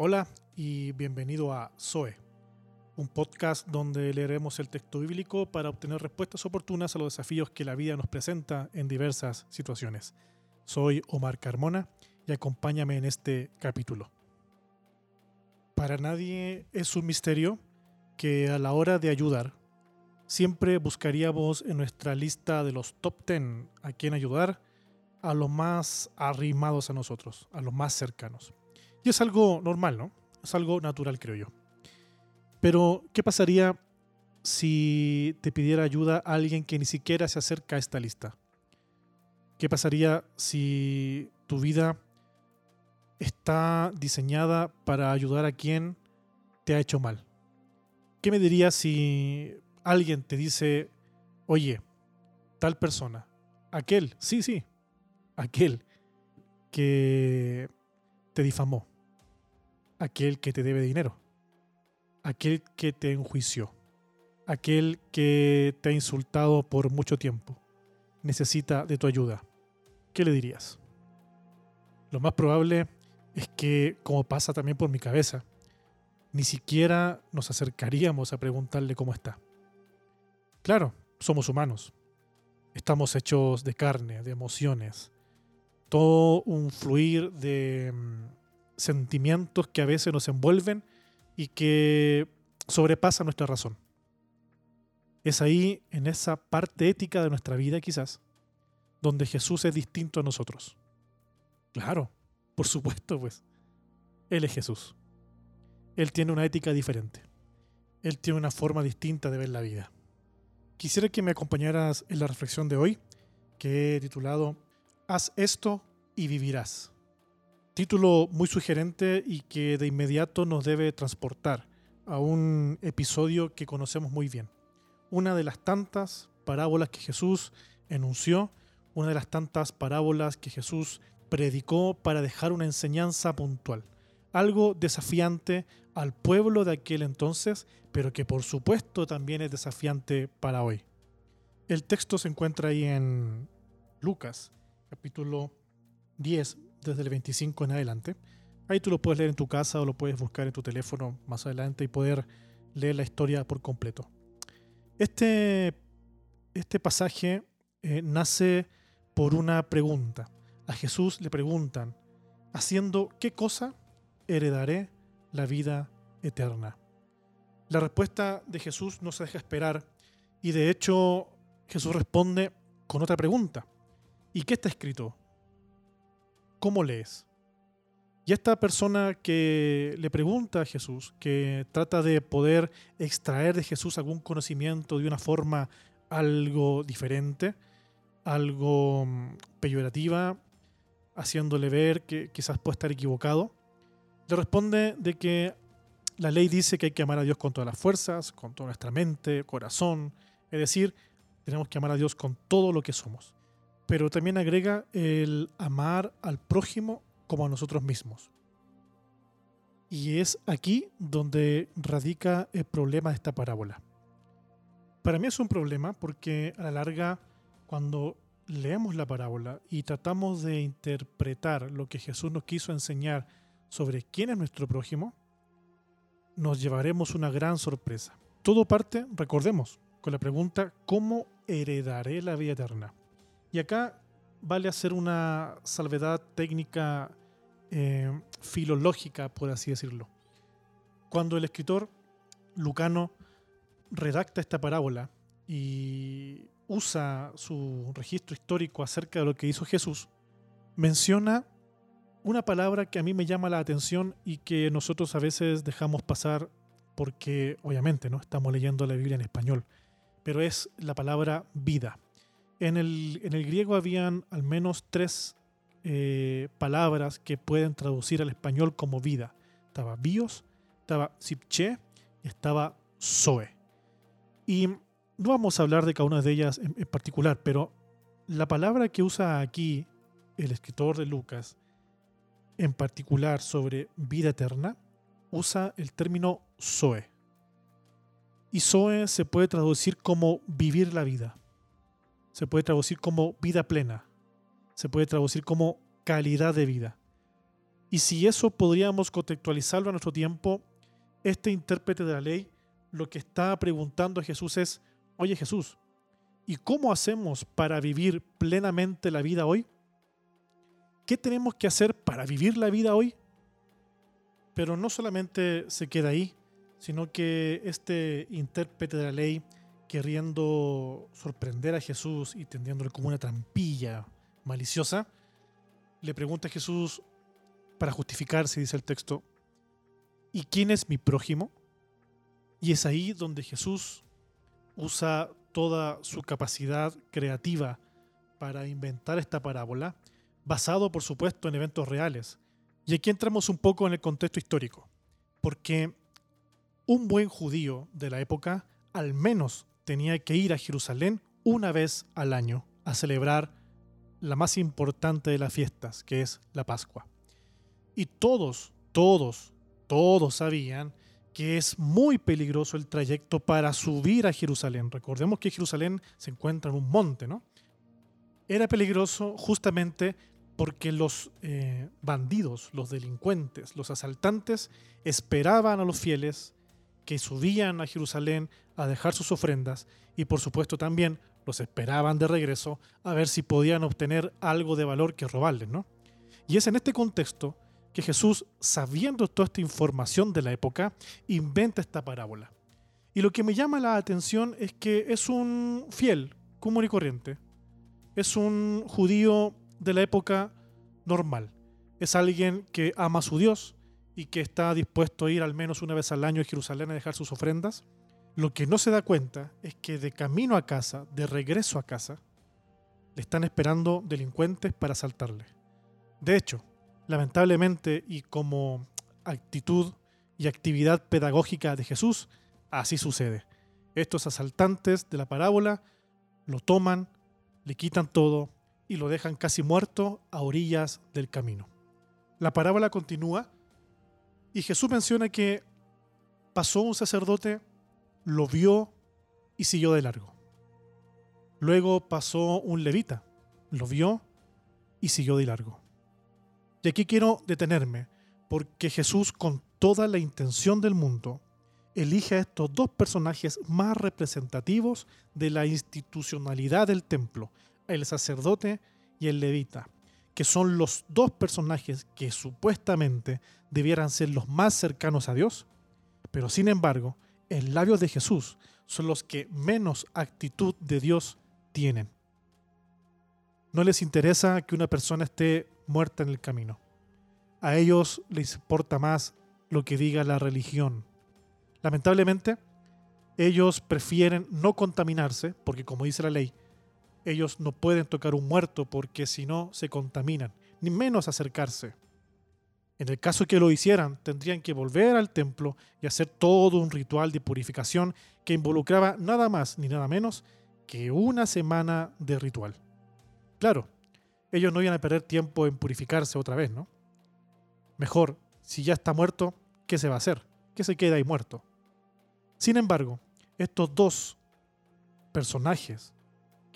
Hola y bienvenido a Zoe, un podcast donde leeremos el texto bíblico para obtener respuestas oportunas a los desafíos que la vida nos presenta en diversas situaciones. Soy Omar Carmona y acompáñame en este capítulo. Para nadie es un misterio que a la hora de ayudar, siempre buscaríamos en nuestra lista de los top 10 a quién ayudar a los más arrimados a nosotros, a los más cercanos. Es algo normal, ¿no? Es algo natural, creo yo. Pero, ¿qué pasaría si te pidiera ayuda a alguien que ni siquiera se acerca a esta lista? ¿Qué pasaría si tu vida está diseñada para ayudar a quien te ha hecho mal? ¿Qué me dirías si alguien te dice, oye, tal persona, aquel, sí, sí, aquel que te difamó, aquel que te debe dinero, aquel que te enjuició, aquel que te ha insultado por mucho tiempo, necesita de tu ayuda. ¿Qué le dirías? Lo más probable es que, como pasa también por mi cabeza, ni siquiera nos acercaríamos a preguntarle cómo está. Claro, somos humanos. Estamos hechos de carne, de emociones, todo un fluir de mm, sentimientos que a veces nos envuelven y que sobrepasan nuestra razón. Es ahí, en esa parte ética de nuestra vida quizás, donde Jesús es distinto a nosotros. Claro, por supuesto, pues. Él es Jesús. Él tiene una ética diferente. Él tiene una forma distinta de ver la vida. Quisiera que me acompañaras en la reflexión de hoy, que he titulado Haz esto y vivirás. Título muy sugerente y que de inmediato nos debe transportar a un episodio que conocemos muy bien. Una de las tantas parábolas que Jesús enunció, una de las tantas parábolas que Jesús predicó para dejar una enseñanza puntual. Algo desafiante al pueblo de aquel entonces, pero que por supuesto también es desafiante para hoy. El texto se encuentra ahí en Lucas, capítulo 10, desde el 25 en adelante. Ahí tú lo puedes leer en tu casa o lo puedes buscar en tu teléfono más adelante y poder leer la historia por completo. Este, este pasaje eh, nace por una pregunta. A Jesús le preguntan, ¿haciendo qué cosa heredaré la vida eterna? La respuesta de Jesús no se deja esperar y de hecho Jesús responde con otra pregunta. ¿Y qué está escrito? ¿Cómo lees? Y esta persona que le pregunta a Jesús, que trata de poder extraer de Jesús algún conocimiento de una forma algo diferente, algo mm, peyorativa, haciéndole ver que quizás puede estar equivocado, le responde de que la ley dice que hay que amar a Dios con todas las fuerzas, con toda nuestra mente, corazón, es decir, tenemos que amar a Dios con todo lo que somos pero también agrega el amar al prójimo como a nosotros mismos. Y es aquí donde radica el problema de esta parábola. Para mí es un problema porque a la larga, cuando leemos la parábola y tratamos de interpretar lo que Jesús nos quiso enseñar sobre quién es nuestro prójimo, nos llevaremos una gran sorpresa. Todo parte, recordemos, con la pregunta, ¿cómo heredaré la vida eterna? Y acá vale hacer una salvedad técnica eh, filológica, por así decirlo. Cuando el escritor Lucano redacta esta parábola y usa su registro histórico acerca de lo que hizo Jesús, menciona una palabra que a mí me llama la atención y que nosotros a veces dejamos pasar porque obviamente no estamos leyendo la Biblia en español, pero es la palabra vida. En el, griego habían al menos tres eh, palabras que pueden traducir al español como vida. Estaba bios, estaba sipche y estaba zoe. Y no vamos a hablar de cada una de ellas en, en particular, pero la palabra que usa aquí el escritor de Lucas, en particular sobre vida eterna, usa el término zoe. Y zoe se puede traducir como vivir la vida se puede traducir como vida plena, se puede traducir como calidad de vida. Y si eso podríamos contextualizarlo a nuestro tiempo, este intérprete de la ley lo que está preguntando a Jesús es, oye Jesús, ¿y cómo hacemos para vivir plenamente la vida hoy? ¿Qué tenemos que hacer para vivir la vida hoy? Pero no solamente se queda ahí, sino que este intérprete de la ley, queriendo sorprender a Jesús y tendiéndole como una trampilla maliciosa, le pregunta a Jesús, para justificarse, dice el texto, ¿y quién es mi prójimo? Y es ahí donde Jesús usa toda su capacidad creativa para inventar esta parábola, basado por supuesto en eventos reales. Y aquí entramos un poco en el contexto histórico, porque un buen judío de la época al menos tenía que ir a Jerusalén una vez al año a celebrar la más importante de las fiestas, que es la Pascua. Y todos, todos, todos sabían que es muy peligroso el trayecto para subir a Jerusalén. Recordemos que Jerusalén se encuentra en un monte, ¿no? Era peligroso justamente porque los eh, bandidos, los delincuentes, los asaltantes esperaban a los fieles que subían a Jerusalén a dejar sus ofrendas y por supuesto también los esperaban de regreso a ver si podían obtener algo de valor que robarles, ¿no? Y es en este contexto que Jesús, sabiendo toda esta información de la época, inventa esta parábola. Y lo que me llama la atención es que es un fiel, común y corriente. Es un judío de la época normal. Es alguien que ama a su Dios y que está dispuesto a ir al menos una vez al año a Jerusalén a dejar sus ofrendas. Lo que no se da cuenta es que de camino a casa, de regreso a casa, le están esperando delincuentes para asaltarle. De hecho, lamentablemente y como actitud y actividad pedagógica de Jesús, así sucede. Estos asaltantes de la parábola lo toman, le quitan todo y lo dejan casi muerto a orillas del camino. La parábola continúa y Jesús menciona que pasó un sacerdote, lo vio y siguió de largo. Luego pasó un levita, lo vio y siguió de largo. Y aquí quiero detenerme, porque Jesús con toda la intención del mundo elige a estos dos personajes más representativos de la institucionalidad del templo, el sacerdote y el levita, que son los dos personajes que supuestamente debieran ser los más cercanos a Dios, pero sin embargo, en labios de Jesús son los que menos actitud de Dios tienen. No les interesa que una persona esté muerta en el camino. A ellos les importa más lo que diga la religión. Lamentablemente, ellos prefieren no contaminarse, porque como dice la ley, ellos no pueden tocar un muerto porque si no se contaminan, ni menos acercarse. En el caso que lo hicieran, tendrían que volver al templo y hacer todo un ritual de purificación que involucraba nada más ni nada menos que una semana de ritual. Claro, ellos no iban a perder tiempo en purificarse otra vez, ¿no? Mejor, si ya está muerto, ¿qué se va a hacer? ¿Qué se queda ahí muerto? Sin embargo, estos dos personajes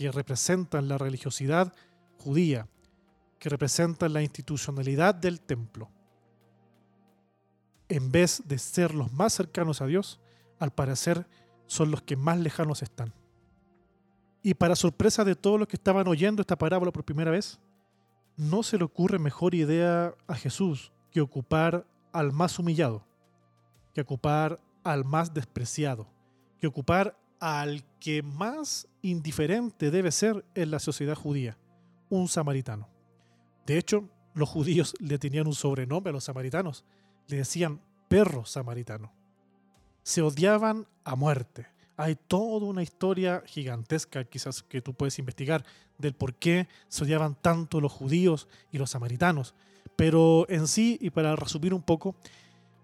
que representan la religiosidad judía, que representan la institucionalidad del templo, en vez de ser los más cercanos a Dios, al parecer son los que más lejanos están. Y para sorpresa de todos los que estaban oyendo esta parábola por primera vez, no se le ocurre mejor idea a Jesús que ocupar al más humillado, que ocupar al más despreciado, que ocupar al que más indiferente debe ser en la sociedad judía, un samaritano. De hecho, los judíos le tenían un sobrenombre a los samaritanos, le decían perro samaritano. Se odiaban a muerte hay toda una historia gigantesca, quizás que tú puedes investigar, del por qué se odiaban tanto los judíos y los samaritanos. Pero en sí, y para resumir un poco,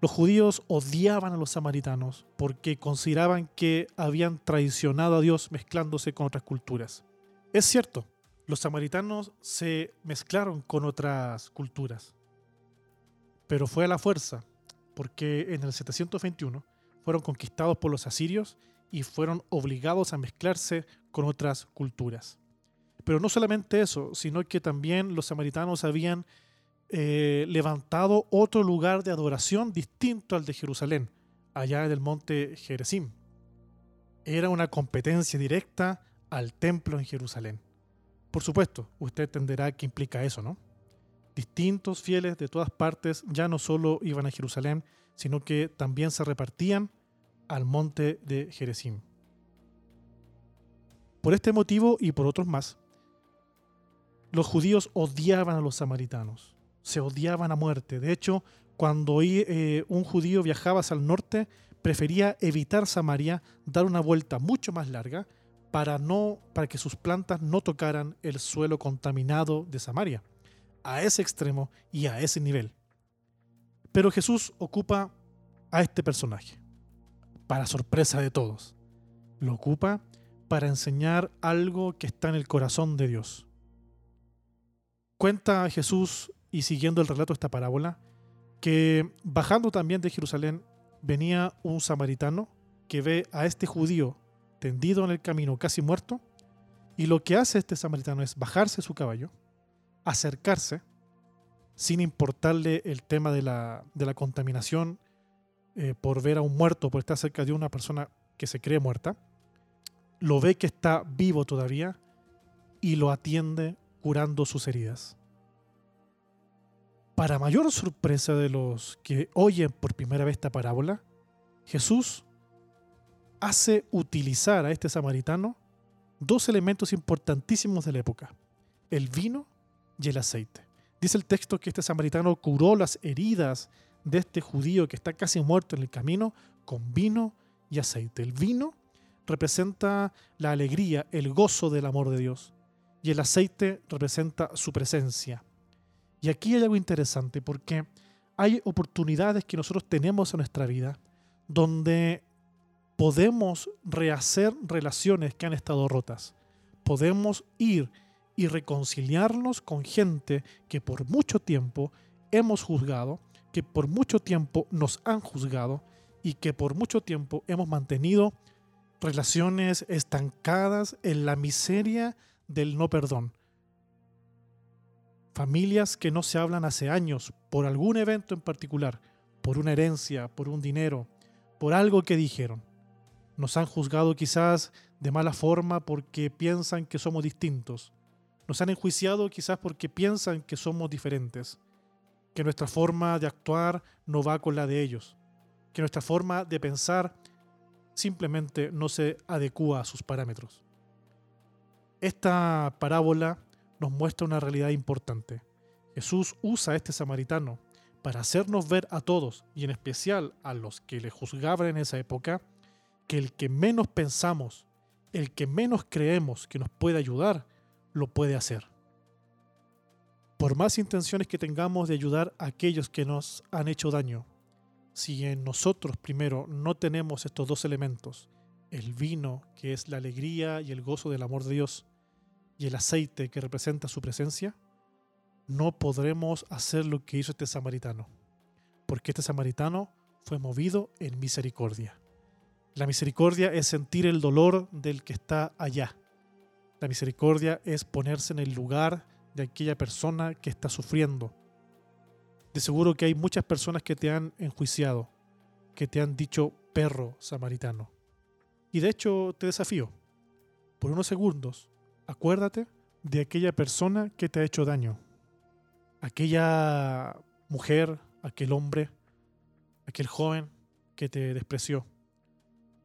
los judíos odiaban a los samaritanos porque consideraban que habían traicionado a Dios mezclándose con otras culturas. Es cierto, los samaritanos se mezclaron con otras culturas, pero fue a la fuerza, porque en el 721 fueron conquistados por los asirios y fueron obligados a mezclarse con otras culturas. Pero no solamente eso, sino que también los samaritanos habían eh, levantado otro lugar de adoración distinto al de Jerusalén, allá en el monte Jerezim. Era una competencia directa al templo en Jerusalén. Por supuesto, usted entenderá qué implica eso, ¿no? Distintos fieles de todas partes ya no solo iban a Jerusalén, sino que también se repartían al monte de Jerezim. Por este motivo y por otros más, los judíos odiaban a los samaritanos, se odiaban a muerte. De hecho, cuando eh, un judío viajaba hacia el norte, prefería evitar Samaria, dar una vuelta mucho más larga para, no, para que sus plantas no tocaran el suelo contaminado de Samaria, a ese extremo y a ese nivel. Pero Jesús ocupa a este personaje, para sorpresa de todos. Lo ocupa para enseñar algo que está en el corazón de Dios. Cuenta Jesús, y siguiendo el relato de esta parábola, que bajando también de Jerusalén venía un samaritano que ve a este judío tendido en el camino, casi muerto, y lo que hace este samaritano es bajarse su caballo, acercarse, sin importarle el tema de la, contaminación eh, por ver a un muerto, por estar cerca de una persona que se cree muerta, lo ve que está vivo todavía y lo atiende curando sus heridas. Para mayor sorpresa de los que oyen por primera vez esta parábola, Jesús hace utilizar a este samaritano dos elementos importantísimos de la época, el vino y el aceite. Dice el texto que este samaritano curó las heridas de este judío que está casi muerto en el camino con vino y aceite. El vino representa la alegría, el gozo del amor de Dios y el aceite representa su presencia. Y aquí hay algo interesante porque hay oportunidades que nosotros tenemos en nuestra vida donde podemos rehacer relaciones que han estado rotas. Podemos ir y reconciliarnos con gente que por mucho tiempo hemos juzgado, que por mucho tiempo nos han juzgado y que por mucho tiempo hemos mantenido relaciones estancadas en la miseria del no perdón. Familias que no se hablan hace años por algún evento en particular, por una herencia, por un dinero, por algo que dijeron. Nos han juzgado quizás de mala forma porque piensan que somos distintos. Nos han enjuiciado quizás porque piensan que somos diferentes, que nuestra forma de actuar no va con la de ellos, que nuestra forma de pensar simplemente no se adecua a sus parámetros. Esta parábola nos muestra una realidad importante. Jesús usa a este samaritano para hacernos ver a todos, y en especial a los que le juzgaban en esa época, que el que menos pensamos, el que menos creemos que nos puede ayudar, lo puede hacer. Por más intenciones que tengamos de ayudar a aquellos que nos han hecho daño, si en nosotros primero no tenemos estos dos elementos, el vino, que es la alegría y el gozo del amor de Dios, y el aceite, que representa su presencia, no podremos hacer lo que hizo este samaritano, porque este samaritano fue movido en misericordia. La misericordia es sentir el dolor del que está allá. La misericordia es ponerse en el lugar de aquella persona que está sufriendo. De seguro que hay muchas personas que te han enjuiciado, que te han dicho perro samaritano. Y de hecho te desafío, por unos segundos, acuérdate de aquella persona que te ha hecho daño. Aquella mujer, aquel hombre, aquel joven que te despreció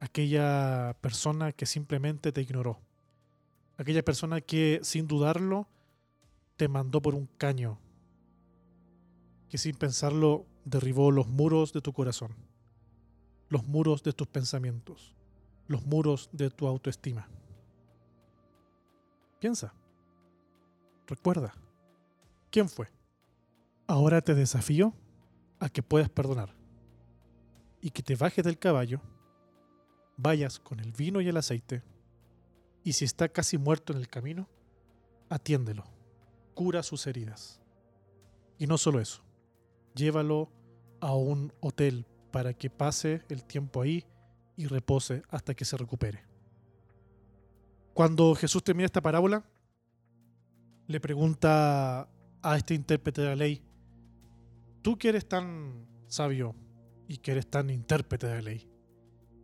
aquella persona que simplemente te ignoró, aquella persona que sin dudarlo te mandó por un caño, que sin pensarlo derribó los muros de tu corazón, los muros de tus pensamientos, los muros de tu autoestima. Piensa, recuerda, ¿quién fue? Ahora te desafío a que puedas perdonar y que te bajes del caballo vayas con el vino y el aceite, y si está casi muerto en el camino, atiéndelo, cura sus heridas. Y no solo eso, llévalo a un hotel para que pase el tiempo ahí y repose hasta que se recupere. Cuando Jesús termina esta parábola, le pregunta a este intérprete de la ley, Tú que eres tan sabio y que eres tan intérprete de la ley,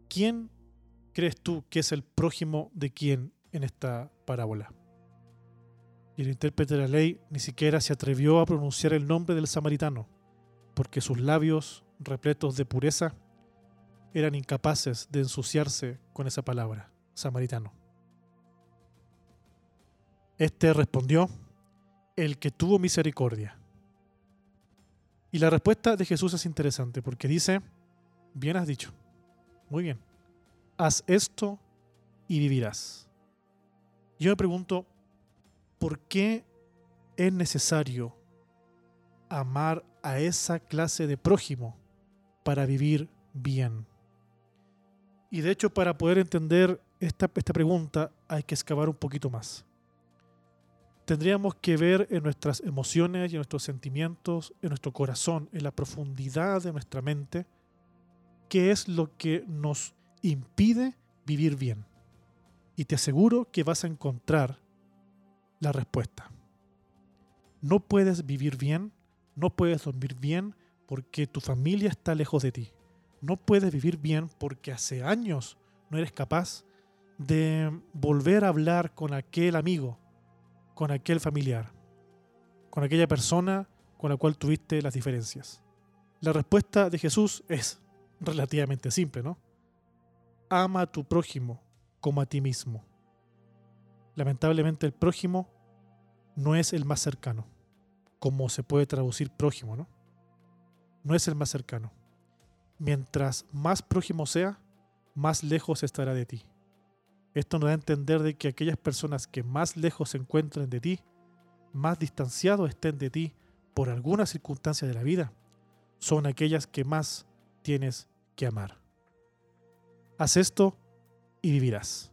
¿quién crees tú que es el prójimo de quién en esta parábola? Y el intérprete de la ley ni siquiera se atrevió a pronunciar el nombre del samaritano, porque sus labios, repletos de pureza, eran incapaces de ensuciarse con esa palabra, samaritano. Este respondió, el que tuvo misericordia. Y la respuesta de Jesús es interesante porque dice, bien has dicho, muy bien, haz esto y vivirás. Yo me pregunto, ¿por qué es necesario amar a esa clase de prójimo para vivir bien? Y de hecho, para poder entender esta, esta pregunta hay que excavar un poquito más tendríamos que ver en nuestras emociones y en nuestros sentimientos, en nuestro corazón, en la profundidad de nuestra mente, qué es lo que nos impide vivir bien. Y te aseguro que vas a encontrar la respuesta. No puedes vivir bien, no puedes dormir bien porque tu familia está lejos de ti. No puedes vivir bien porque hace años no eres capaz de volver a hablar con aquel amigo con aquel familiar, con aquella persona con la cual tuviste las diferencias? La respuesta de Jesús es relativamente simple, ¿no? Ama a tu prójimo como a ti mismo. Lamentablemente el prójimo no es el más cercano, como se puede traducir prójimo, ¿no? No es el más cercano. Mientras más prójimo sea, más lejos estará de ti. Esto nos da a entender de que aquellas personas que más lejos se encuentran de ti, más distanciados estén de ti por alguna circunstancia de la vida, son aquellas que más tienes que amar. Haz esto y vivirás.